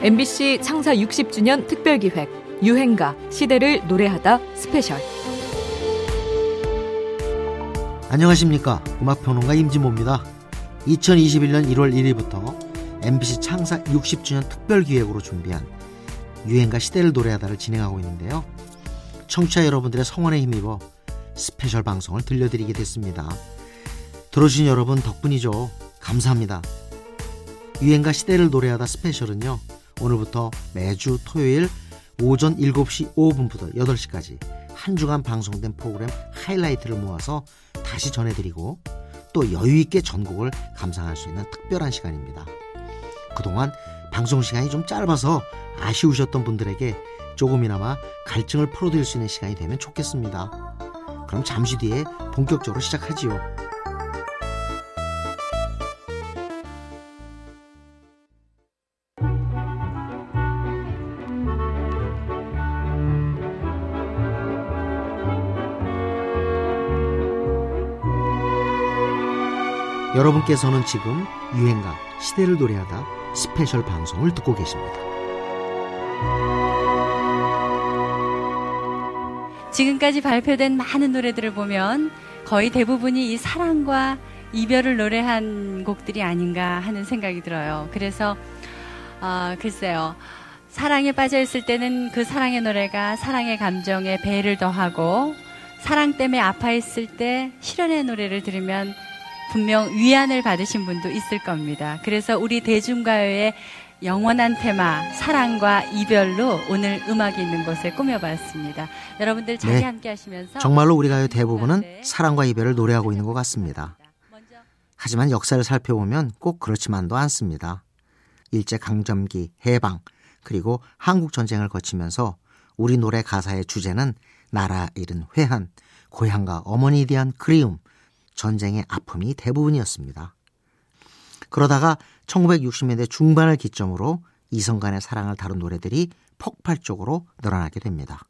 MBC 창사 60주년 특별기획 유행가 시대를 노래하다 스페셜. 안녕하십니까. 음악평론가 임진모입니다. 2021년 1월 1일부터 MBC 창사 60주년 특별기획으로 준비한 유행가 시대를 노래하다를 진행하고 있는데요. 청취자 여러분들의 성원에 힘입어 스페셜 방송을 들려드리게 됐습니다. 들어주신 여러분 덕분이죠. 감사합니다. 유행가 시대를 노래하다 스페셜은요 오늘부터 매주 토요일 오전 7시 5분부터 8시까지 한 주간 방송된 프로그램 하이라이트를 모아서 다시 전해드리고 또 여유있게 전곡을 감상할 수 있는 특별한 시간입니다. 그동안 방송 시간이 좀 짧아서 아쉬우셨던 분들에게 조금이나마 갈증을 풀어드릴 수 있는 시간이 되면 좋겠습니다. 그럼 잠시 뒤에 본격적으로 시작하지요. 여러분께서는 지금 유행가 시대를 노래하다 스페셜 방송을 듣고 계십니다. 지금까지 발표된 많은 노래들을 보면 거의 대부분이 이 사랑과 이별을 노래한 곡들이 아닌가 하는 생각이 들어요. 그래서 어, 글쎄요. 사랑에 빠져 있을 때는 그 사랑의 노래가 사랑의 감정에 배를 더하고 사랑 때문에 아파있을 때 실현의 노래를 들으면 분명 위안을 받으신 분도 있을 겁니다. 그래서 우리 대중가요의 영원한 테마 사랑과 이별로 오늘 음악이 있는 곳에 꾸며봤습니다. 여러분들 자리 네. 함께 하시면서 정말로 우리 가요 대부분은 사랑과 이별을 노래하고 있는 것 같습니다. 하지만 역사를 살펴보면 꼭 그렇지만도 않습니다. 일제 강점기, 해방, 그리고 한국 전쟁을 거치면서 우리 노래 가사의 주제는 나라 잃은 회한, 고향과 어머니에 대한 그리움, 전쟁의 아픔이 대부분이었습니다. 그러다가 1960년대 중반을 기점으로 이성 간의 사랑을 다룬 노래들이 폭발적으로 늘어나게 됩니다.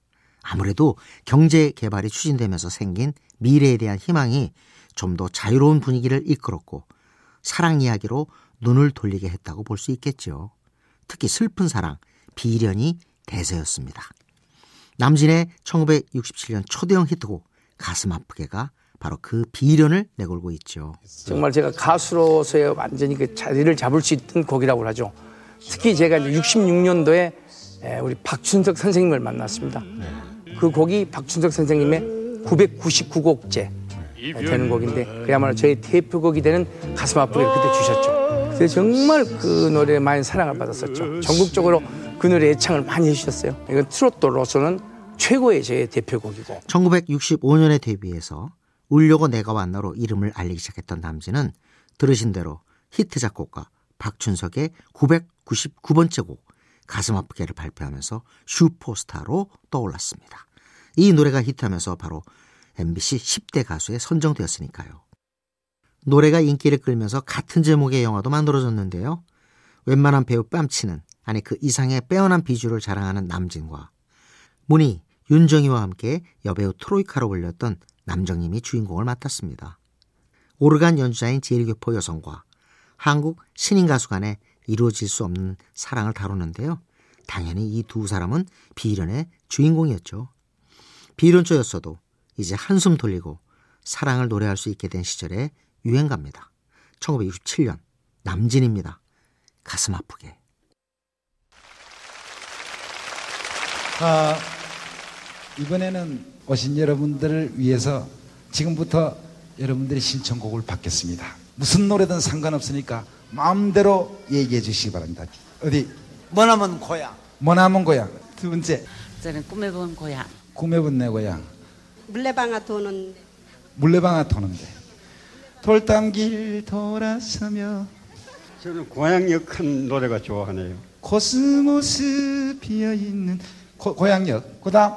아무래도 경제 개발이 추진되면서 생긴 미래에 대한 희망이 좀 더 자유로운 분위기를 이끌었고 사랑 이야기로 눈을 돌리게 했다고 볼 수 있겠죠. 특히 슬픈 사랑, 비련이 대세였습니다. 남진의 1967년 초대형 히트곡 가슴 아프게가 바로 그 비련을 내걸고 있죠. 정말 제가 가수로서의 완전히 그 자리를 잡을 수 있던 곡이라고 하죠. 특히 제가 이제 66년도에 우리 박춘석 선생님을 만났습니다. 그 곡이 박춘석 선생님의 999곡째 되는 곡인데 그야말로 저의 대표곡이 되는 가슴 아프게 그때 주셨죠. 그래서 정말 그 노래에 많이 사랑을 받았었죠. 전국적으로 그 노래 애창을 많이 해주셨어요. 이건 트로트로서는 최고의 제 대표곡이고 1965년에 데뷔해서 울려고 내가 왔나로 이름을 알리기 시작했던 남진은 들으신 대로 히트 작곡가 박춘석의 999번째 곡 가슴 아프게를 발표하면서 슈퍼스타로 떠올랐습니다. 이 노래가 히트하면서 바로 MBC 10대 가수에 선정되었으니까요. 노래가 인기를 끌면서 같은 제목의 영화도 만들어졌는데요. 웬만한 배우 뺨치는 아니 그 이상의 빼어난 비주를 자랑하는 남진과 문희, 윤정희와 함께 여배우 트로이카로 불렸던 남정님이 주인공을 맡았습니다. 오르간 연주자인 제일교포 여성과 한국 신인 가수 간에 이루어질 수 없는 사랑을 다루는데요. 당연히 이 두 사람은 비련의 주인공이었죠. 비련조였어도 이제 한숨 돌리고 사랑을 노래할 수 있게 된 시절의 유행가입니다. 1967년 남진입니다. 가슴 아프게. 아, 이번에는 오신 여러분들을 위해서 지금부터 여러분들의 신청곡을 받겠습니다. 무슨 노래든 상관없으니까 마음대로 얘기해 주시기 바랍니다. 어디? 머나먼 고향 머나먼 고향. 두 번째, 저는 꿈에 본 고향. 꿈에 본 내 고향. 물레방아 도는 물레방아 도는데. 돌담길 돌아서며 저는 고향역 한 노래가 좋아하네요. 코스모스 피어있는 고, 고향역. 그 다음,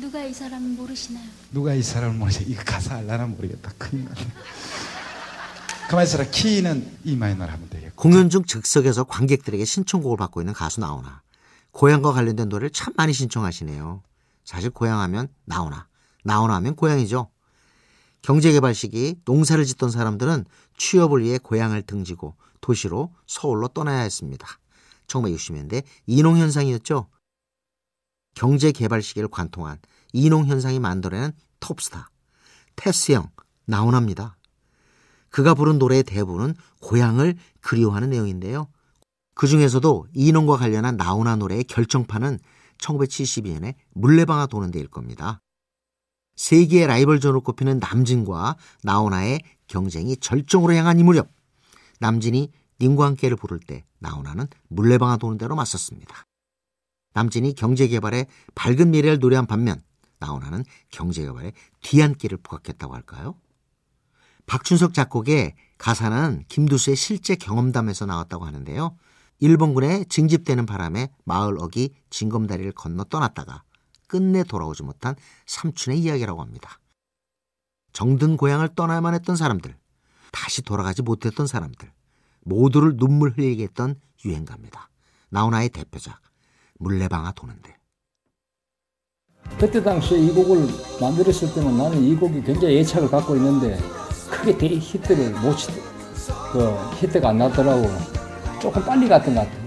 누가 이 사람 모르시나요? 누가 이 사람을 모르지? 이거 가사 알라나 모르겠다. 큰일 났네. 가만히 있어라. 키는 E 마이너를 하면 되겠고. 공연 중 즉석에서 관객들에게 신청곡을 받고 있는 가수 나훈아 고향과 관련된 노래를 참 많이 신청하시네요. 사실 고향하면 나훈아 나훈아 하면 고향이죠. 경제개발 시기 농사를 짓던 사람들은 취업을 위해 고향을 등지고 도시로 서울로 떠나야 했습니다. 1960년대 이농현상이었죠. 경제 개발 시기를 관통한 이농 현상이 만들어낸 톱스타, 테스형, 나훈아입니다. 그가 부른 노래의 대부분은 고향을 그리워하는 내용인데요. 그 중에서도 이농과 관련한 나훈아 노래의 결정판은 1972년에 물레방아 도는 데일 겁니다. 세계의 라이벌전으로 꼽히는 남진과 나훈아의 경쟁이 절정으로 향한 이 무렵 남진이 님과 함께를 부를 때 나훈아는 물레방아 도는 대로 맞섰습니다. 남진이 경제개발에 밝은 미래를 노래한 반면 나훈아는 경제개발에 뒤안길을 부각했다고 할까요? 박춘석 작곡의 가사는 김두수의 실제 경험담에서 나왔다고 하는데요. 일본군에 징집되는 바람에 마을 어기 징검다리를 건너 떠났다가 끝내 돌아오지 못한 삼촌의 이야기라고 합니다. 정든 고향을 떠나야만 했던 사람들, 다시 돌아가지 못했던 사람들, 모두를 눈물 흘리게 했던 유행가입니다. 나훈아의 대표작 물레방아 도는데. 그때 당시에 이 곡을 만들었을 때는 나는 이 곡이 굉장히 애착을 갖고 있는데 크게 대 히트를 못, 그 히트가 안 나더라고. 조금 빨리 갔던 것 같아요.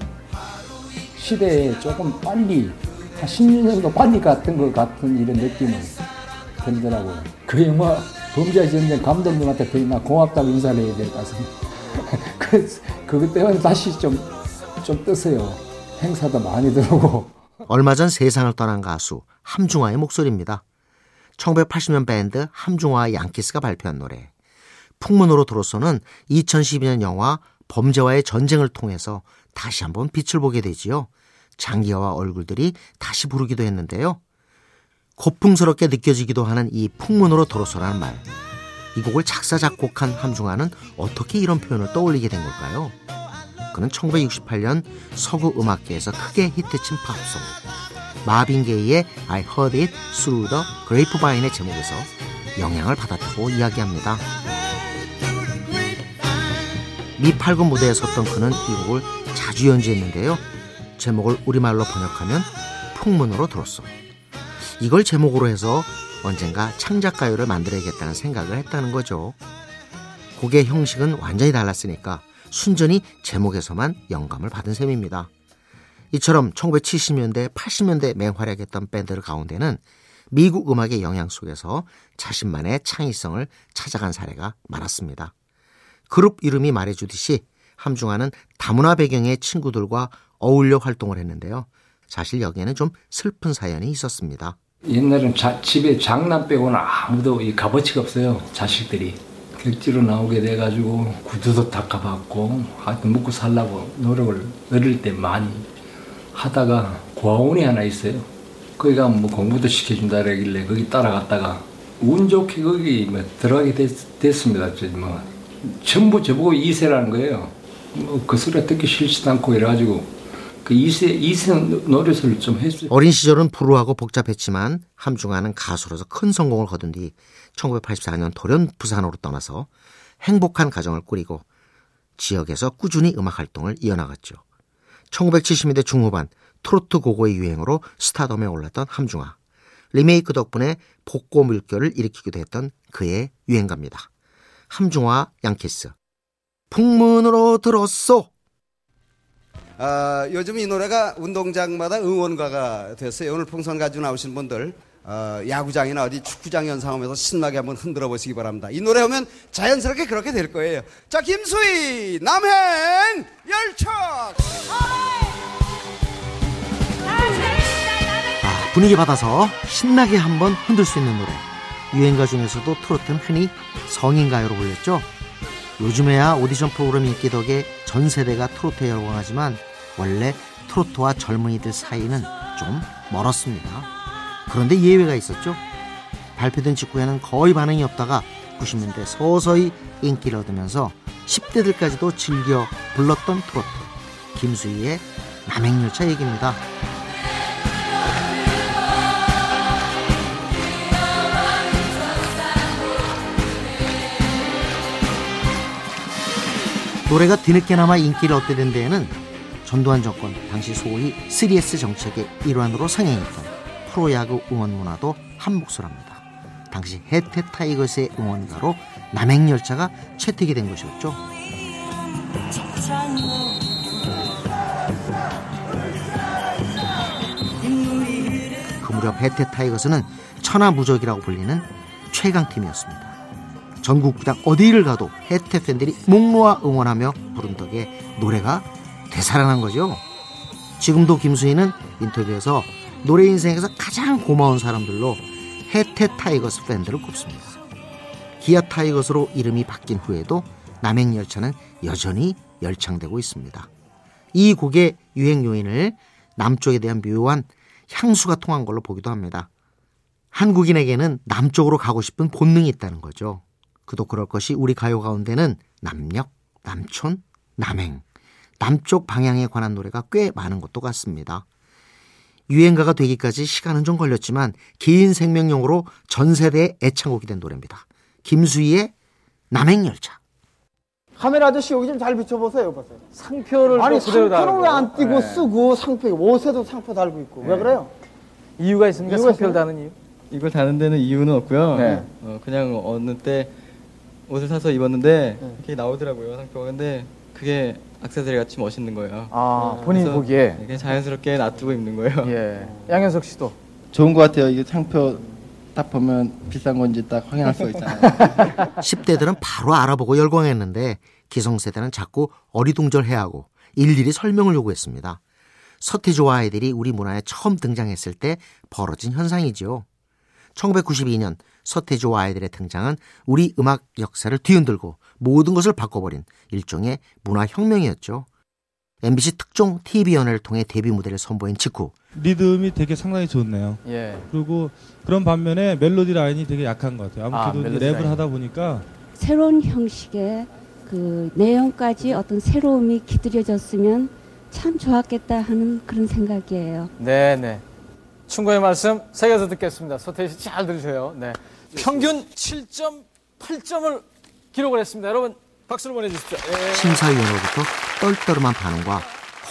시대에 조금 빨리, 한 10년 정도 빨리 갔던 것 같은 이런 느낌을 들더라고요. 그 영화 범죄 전쟁 감독님한테 거의 나 고맙다고 인사를 해야 될 것 같습니다. 그래서 그것 때문에 다시 좀, 좀 뜨세요. 행사도 많이 들어오고. 얼마 전 세상을 떠난 가수 함중화의 목소리입니다. 1980년 밴드 함중화 양키스가 발표한 노래 풍문으로 들어서는 2012년 영화 범죄와의 전쟁을 통해서 다시 한번 빛을 보게 되지요. 장기화와 얼굴들이 다시 부르기도 했는데요. 고풍스럽게 느껴지기도 하는 이 풍문으로 들어서라는 말. 이 곡을 작사 작곡한 함중아는 어떻게 이런 표현을 떠올리게 된 걸까요? 그는 1968년 서구 음악계에서 크게 히트친 팝송 마빈 게이의 I Heard It Through the Grapevine의 제목에서 영향을 받았다고 이야기합니다. 미 8군 무대에 섰던 그는 이 곡을 자주 연주했는데요. 제목을 우리말로 번역하면 풍문으로 들었어. 이걸 제목으로 해서 언젠가 창작가요를 만들어야겠다는 생각을 했다는 거죠. 곡의 형식은 완전히 달랐으니까 순전히 제목에서만 영감을 받은 셈입니다. 이처럼 1970년대, 80년대 맹활약했던 밴드들 가운데는 미국 음악의 영향 속에서 자신만의 창의성을 찾아간 사례가 많았습니다. 그룹 이름이 말해주듯이 함중아는 다문화 배경의 친구들과 어울려 활동을 했는데요. 사실 여기에는 좀 슬픈 사연이 있었습니다. 옛날엔 자, 집에 장난 빼고는 아무도 이 값어치가 없어요. 자식들이. 객지로 나오게 돼가지고 구두도 닦아봤고 하여튼 먹고 살라고 노력을 어릴 때 많이 하다가 고아원이 하나 있어요. 거기가 뭐 공부도 시켜준다 그러길래 거기 따라갔다가 운 좋게 거기 뭐 들어가게 됐, 습니다 뭐 전부 저보고 이세라는 거예요. 뭐 그 소리 듣기 싫지도 않고 이래가지고 그 이세 이세 노릇을 좀 했어요. 어린 시절은 불우하고 복잡했지만 함중아는 가수로서 큰 성공을 거둔 뒤 1984년 돌연 부산으로 떠나서 행복한 가정을 꾸리고 지역에서 꾸준히 음악 활동을 이어나갔죠. 1970년대 중후반 트로트 고고의 유행으로 스타덤에 올랐던 함중아. 리메이크 덕분에 복고 물결을 일으키기도 했던 그의 유행가입니다. 함중아 양키스. 풍문으로 들었소. 아, 요즘 이 노래가 운동장마다 응원가가 됐어요. 오늘 풍선 가지고 나오신 분들 어, 야구장이나 어디 축구장 연상하면서 신나게 한번 흔들어 보시기 바랍니다. 이 노래 오면 자연스럽게 그렇게 될 거예요. 자, 김수희, 남행, 열척! 아, 분위기 받아서 신나게 한번 흔들 수 있는 노래. 유행가 중에서도 트로트는 흔히 성인가요로 불렸죠. 요즘에야 오디션 프로그램 인기 덕에 전 세대가 트로트에 열광하지만 원래 트로트와 젊은이들 사이는 좀 멀었습니다. 그런데 예외가 있었죠. 발표된 직후에는 거의 반응이 없다가 90년대 서서히 인기를 얻으면서 10대들까지도 즐겨 불렀던 트로트 김수희의 남행열차 얘기입니다. 노래가 뒤늦게나마 인기를 얻게 된 데에는 전두환 정권 당시 소위 3S 정책의 일환으로 상행했던 프로야구 응원 문화도 한몫을합니다. 당시 해태 타이거스의 응원가로 남행열차가 채택이 된 것이었죠. 그 무렵 해태 타이거스는 천하무적이라고 불리는 최강팀이었습니다. 전국구장 어디를 가도 해태 팬들이 목 모아 응원하며 부른 덕에 노래가 되살아난 거죠. 지금도 김수희는 인터뷰에서 노래 인생에서 가장 고마운 사람들로 해태 타이거스 팬들을 꼽습니다. 기아 타이거스로 이름이 바뀐 후에도 남행열차는 여전히 열창되고 있습니다. 이 곡의 유행 요인을 남쪽에 대한 묘한 향수가 통한 걸로 보기도 합니다. 한국인에게는 남쪽으로 가고 싶은 본능이 있다는 거죠. 그도 그럴 것이 우리 가요 가운데는 남녘, 남촌, 남행, 남쪽 방향에 관한 노래가 꽤 많은 것도 같습니다. 유행가가 되기까지 시간은 좀 걸렸지만 긴 생명력으로 전 세대의 애창곡이 된 노래입니다. 김수희의 남행열차. 카메라 아저씨 여기 좀 잘 비춰보세요, 보세요. 상표를 아니 또 그대로 상표를. 왜 안 띄고 네. 쓰고 상표 옷에도 상표 달고 있고 왜 그래요? 이유가 있습니까? 이유가 상표를 있어요? 다는 이유? 이걸 다는 데는 이유는 없고요. 네. 어, 그냥 어느 때 옷을 사서 입었는데 네. 이렇게 나오더라고요 상표가. 근데 그게 악세사리 같이 멋있는 거예요. 아, 본인이 그래서 보기에. 그냥 자연스럽게 놔두고 입는 거예요. 예. 양현석 씨도. 좋은 것 같아요. 이게 상표 딱 보면 비싼 건지 딱 확인할 수가 있잖아요. 10대들은 바로 알아보고 열광했는데 기성세대는 자꾸 어리둥절해야 하고 일일이 설명을 요구했습니다. 서태지와 아이들이 우리 문화에 처음 등장했을 때 벌어진 현상이지요. 1992년 서태지와 아이들의 등장은 우리 음악 역사를 뒤흔들고 모든 것을 바꿔버린 일종의 문화혁명이었죠. MBC 특종 TV연애를 통해 데뷔 무대를 선보인 직후 리듬이 되게 상당히 좋네요. 예. 그리고 그런 반면에 멜로디 라인이 되게 약한 것 같아요. 아, 아무래도 멜로디 랩을 라인. 하다 보니까 새로운 형식의 그 내용까지 어떤 새로움이 기들여졌으면 참 좋았겠다 하는 그런 생각이에요. 네 네. 충고의 말씀 새겨서 듣겠습니다. 서태지 씨잘 들으세요. 네. 평균 7.8점을 기록을 했습니다. 여러분 박수를 보내주십시오. 예. 심사위원으로부터 떨떠름한 반응과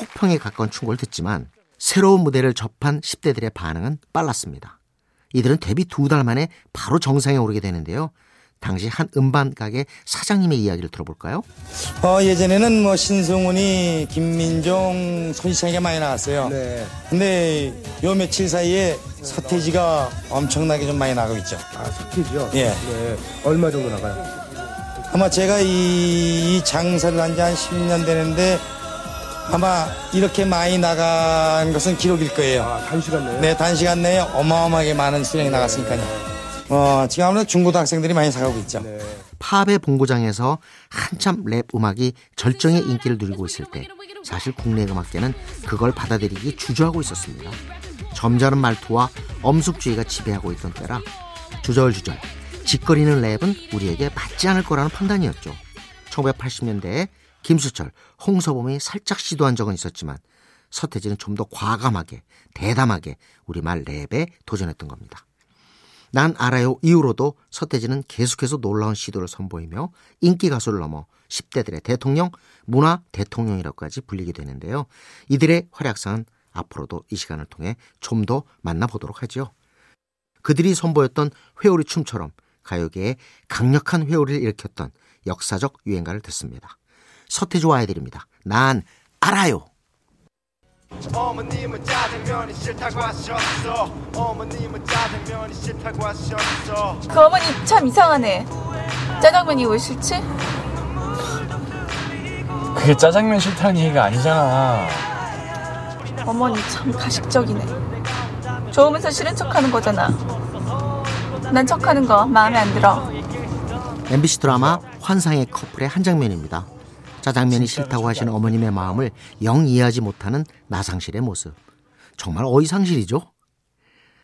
혹평에 가까운 충고를 듣지만 새로운 무대를 접한 10대들의 반응은 빨랐습니다. 이들은 데뷔 두 달 만에 바로 정상에 오르게 되는데요. 당시 한 음반 가게 사장님의 이야기를 들어볼까요? 어, 예전에는 뭐 신승훈이, 김민종, 손희창이가 많이 나왔어요. 네. 근데 요 며칠 사이에 서태지가 엄청나게 좀 많이 나가고 있죠. 아, 서태지요? 예. 네. 얼마 정도 나가요? 아마 제가 이, 이 장사를 한 지 한 10년 되는데 아마 이렇게 많이 나간 것은 기록일 거예요. 아, 단시간 내에? 네, 단시간 내에 어마어마하게 많은 수량이 나갔으니까요. 어, 지금 아무래도 중고등학생들이 많이 사가고 있죠. 팝의 본고장에서 한참 랩 음악이 절정의 인기를 누리고 있을 때 사실 국내 음악계는 그걸 받아들이기 주저하고 있었습니다. 점잖은 말투와 엄숙주의가 지배하고 있던 때라 주절주절 짓거리는 랩은 우리에게 맞지 않을 거라는 판단이었죠. 1980년대에 김수철, 홍서범이 살짝 시도한 적은 있었지만 서태지는 좀 더 과감하게 대담하게 우리말 랩에 도전했던 겁니다. 난 알아요 이후로도 서태지는 계속해서 놀라운 시도를 선보이며 인기 가수를 넘어 10대들의 대통령, 문화 대통령이라고까지 불리게 되는데요. 이들의 활약상은 앞으로도 이 시간을 통해 좀 더 만나보도록 하죠. 그들이 선보였던 회오리 춤처럼 가요계에 강력한 회오리를 일으켰던 역사적 유행가를 듣습니다. 서태지와 아이들입니다. 난 알아요. 어머님은 짜장면이 싫다고 하셨어 어머님은 짜장면이 싫다고 하셨어 그 어머니 참 이상하네. 짜장면이 왜 싫지? 그게 짜장면 싫다는 얘기가 아니잖아. 어머니 참 가식적이네. 좋으면서 싫은 척하는 거잖아. 난 척하는 거 마음에 안 들어. MBC 드라마 환상의 커플의 한 장면입니다. 짜장면이 싫다고 하시는 어머님의 마음을 영 이해하지 못하는 나상실의 모습. 정말 어이상실이죠?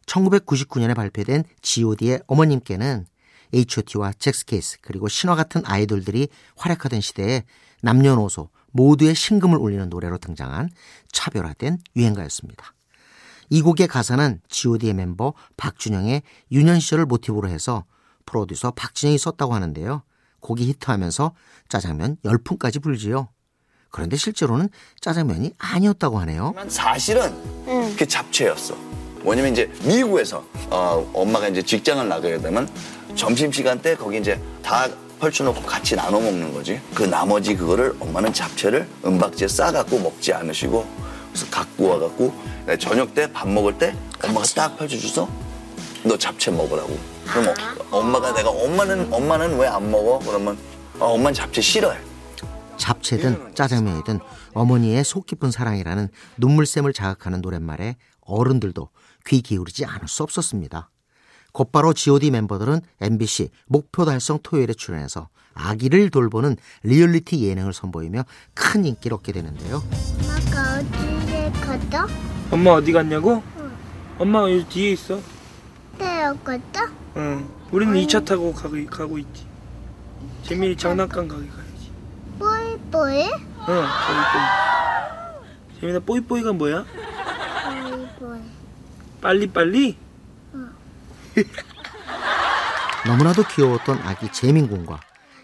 1999년에 발표된 G.O.D의 어머님께는 H.O.T와 잭스케이스 그리고 신화 같은 아이돌들이 활약하던 시대에 남녀노소 모두의 신금을 울리는 노래로 등장한 차별화된 유행가였습니다. 이 곡의 가사는 G.O.D의 멤버 박준영의 유년 시절을 모티브로 해서 프로듀서 박진영이 썼다고 하는데요. 곡이 히트하면서 짜장면 열풍까지 불지요. 그런데 실제로는 짜장면이 아니었다고 하네요. 사실은 그게 잡채였어. 뭐냐면 이제 미국에서 어, 엄마가 이제 직장을 나가게 되면 점심 시간 때 거기 이제 다 펼쳐놓고 같이 나눠 먹는 거지. 그 나머지 그거를 엄마는 잡채를 은박지에 싸갖고 먹지 않으시고 그래서 갖고 와갖고 저녁 때 밥 먹을 때 엄마가 딱 펼쳐줘서 너 잡채 먹으라고. 그럼 어, 엄마가 내가 엄마는 엄마는 왜 안 먹어? 그러면 어, 엄마는 잡채 싫어해. 잡채든 짜장면이든 어머니의 속 깊은 사랑이라는 눈물샘을 자극하는 노랫말에 어른들도 귀 기울이지 않을 수 없었습니다. 곧바로 G.O.D 멤버들은 MBC 목표 달성 토요일에 출연해서 아기를 돌보는 리얼리티 예능을 선보이며 큰 인기를 얻게 되는데요. 엄마가 어디에 갔다? 엄마 어디 갔냐고? 엄마 여기 뒤에 있어. 때려 갔다? 응. 우리는 2차 타고 가고, 가고 있지. 재민이 장난감 가게 가야지. 뽀이뽀이? 응, 뽀이뽀이. 재민아, 뽀이뽀이가 뭐야? 뽀이뽀이. 빨리빨리? 너무나도 귀여웠던 아기 재민군과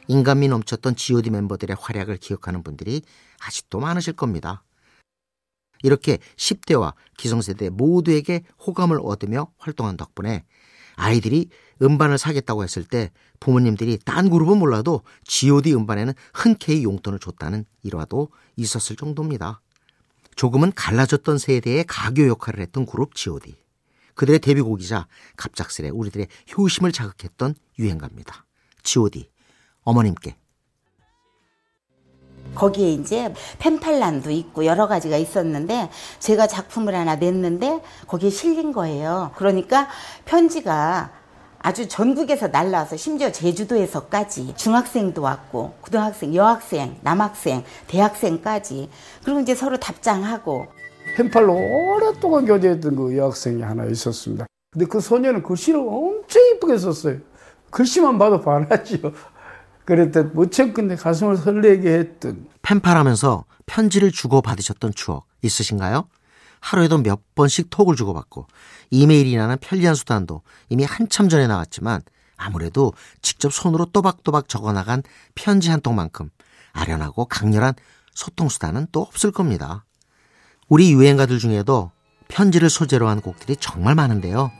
인간미 넘쳤던 G.O.D 멤버들의 활약을 기억하는 분들이 아직도 많으실 겁니다. 이렇게 10대와 기성세대 모두에게 호감을 얻으며 활동한 덕분에 아이들이 음반을 사겠다고 했을 때 부모님들이 딴 그룹은 몰라도 G.O.D 음반에는 흔쾌히 용돈을 줬다는 일화도 있었을 정도입니다. 조금은 갈라졌던 세대의 가교 역할을 했던 그룹 G.O.D. 그들의 데뷔곡이자 갑작스레 우리들의 효심을 자극했던 유행가입니다. G.O.D. 어머님께 거기에 이제 펜팔란도 있고 여러 가지가 있었는데 제가 작품을 하나 냈는데 거기에 실린 거예요. 그러니까 편지가 아주 전국에서 날라와서 심지어 제주도에서까지 중학생도 왔고 고등학생, 여학생, 남학생, 대학생까지 그리고 이제 서로 답장하고 펜팔로 오랫동안 교제했던 그 여학생이 하나 있었습니다. 근데 그 소녀는 글씨를 엄청 이쁘게 썼어요. 글씨만 봐도 반하지요. 그랬던 무척 근데 가슴을 설레게 했던 펜팔하면서 편지를 주고받으셨던 추억 있으신가요? 하루에도 몇 번씩 톡을 주고받고 이메일이라는 편리한 수단도 이미 한참 전에 나왔지만 아무래도 직접 손으로 또박또박 적어나간 편지 한 통만큼 아련하고 강렬한 소통 수단은 또 없을 겁니다. 우리 유행가들 중에도 편지를 소재로 한 곡들이 정말 많은데요.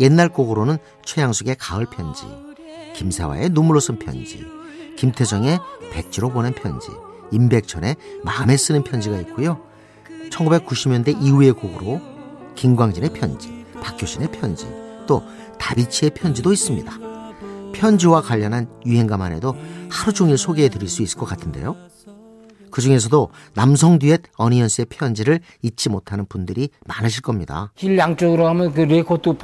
옛날 곡으로는 최양숙의 가을 편지, 김세화의 눈물로 쓴 편지, 김태정의 백지로 보낸 편지, 임백천의 마음에 쓰는 편지가 있고요. 1990년대 이후의 곡으로 김광진의 편지, 박효신의 편지, 또 다비치의 편지도 있습니다. 편지와 관련한 유행가만 해도 하루 종일 소개해 드릴 수 있을 것 같은데요. 그 중에서도 남성 듀엣 어니언스의 편지를 잊지 못하는 분들이 많으실 겁니다. 길 양쪽으로 하면 그 레코드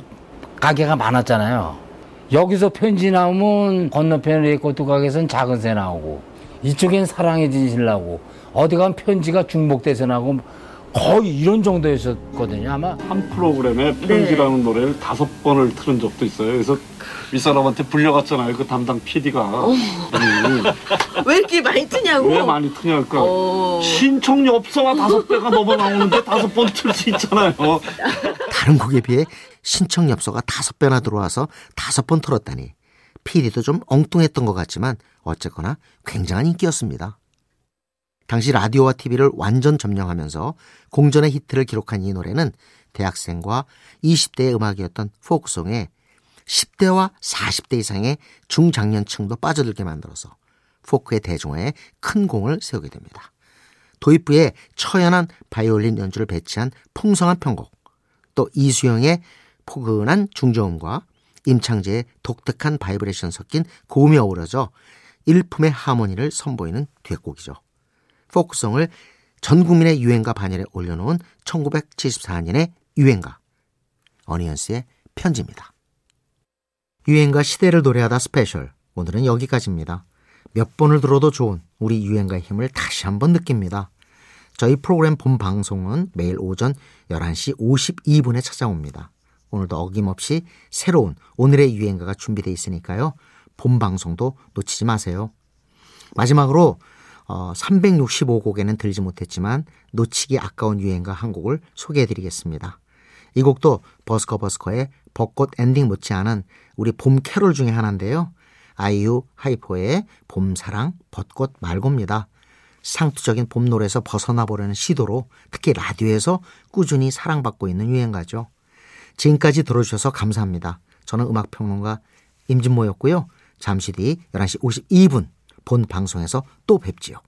가게가 많았잖아요. 여기서 편지 나오면 건너편 레코드 가게에서는 작은 새 나오고 이쪽엔 사랑해 진실나고 어디 가면 편지가 중복돼서 나오고 거의 이런 정도였었거든요 아마 한 프로그램에 편지라는 노래를 다섯 번을 틀은 적도 있어요. 그래서 윗사람한테 불려갔잖아요. 그 담당 PD가. 왜 이렇게 많이 트냐고? 왜 많이 트냐니까 어. 신청 엽서가 다섯 배가 넘어 나오는데 다섯 번 틀 수 있잖아요. 다른 곡에 비해 신청 엽서가 다섯 배나 들어와서 다섯 번 틀었다니 PD도 좀 엉뚱했던 것 같지만 어쨌거나 굉장한 인기였습니다. 당시 라디오와 TV를 완전 점령하면서 공전의 히트를 기록한 이 노래는 대학생과 20대의 음악이었던 포크송에 10대와 40대 이상의 중장년층도 빠져들게 만들어서 포크의 대중화에 큰 공을 세우게 됩니다. 도입부에 처연한 바이올린 연주를 배치한 풍성한 편곡, 또 이수영의 포근한 중저음과 임창재의 독특한 바이브레이션 섞인 고음이 어우러져 일품의 하모니를 선보이는 히트곡이죠. 포크송을 전 국민의 유행가 반열에 올려놓은 1974년의 유행가 어니언스의 편지입니다. 유행가 시대를 노래하다 스페셜 오늘은 여기까지입니다. 몇 번을 들어도 좋은 우리 유행가의 힘을 다시 한번 느낍니다. 저희 프로그램 본 방송은 매일 오전 11시 52분에 찾아옵니다. 오늘도 어김없이 새로운 오늘의 유행가가 준비되어 있으니까요. 본 방송도 놓치지 마세요. 마지막으로 어, 365곡에는 들지 못했지만 놓치기 아까운 유행가 한 곡을 소개해 드리겠습니다. 이 곡도 버스커 버스커의 벚꽃 엔딩 못지않은 우리 봄 캐롤 중에 하나인데요. 아이유 하이포의 봄사랑 벚꽃 말고입니다. 상투적인 봄 노래에서 벗어나 보려는 시도로 특히 라디오에서 꾸준히 사랑받고 있는 유행가죠. 지금까지 들어주셔서 감사합니다. 저는 음악평론가 임진모였고요. 잠시 뒤 11시 52분 본 방송에서 또 뵙지요.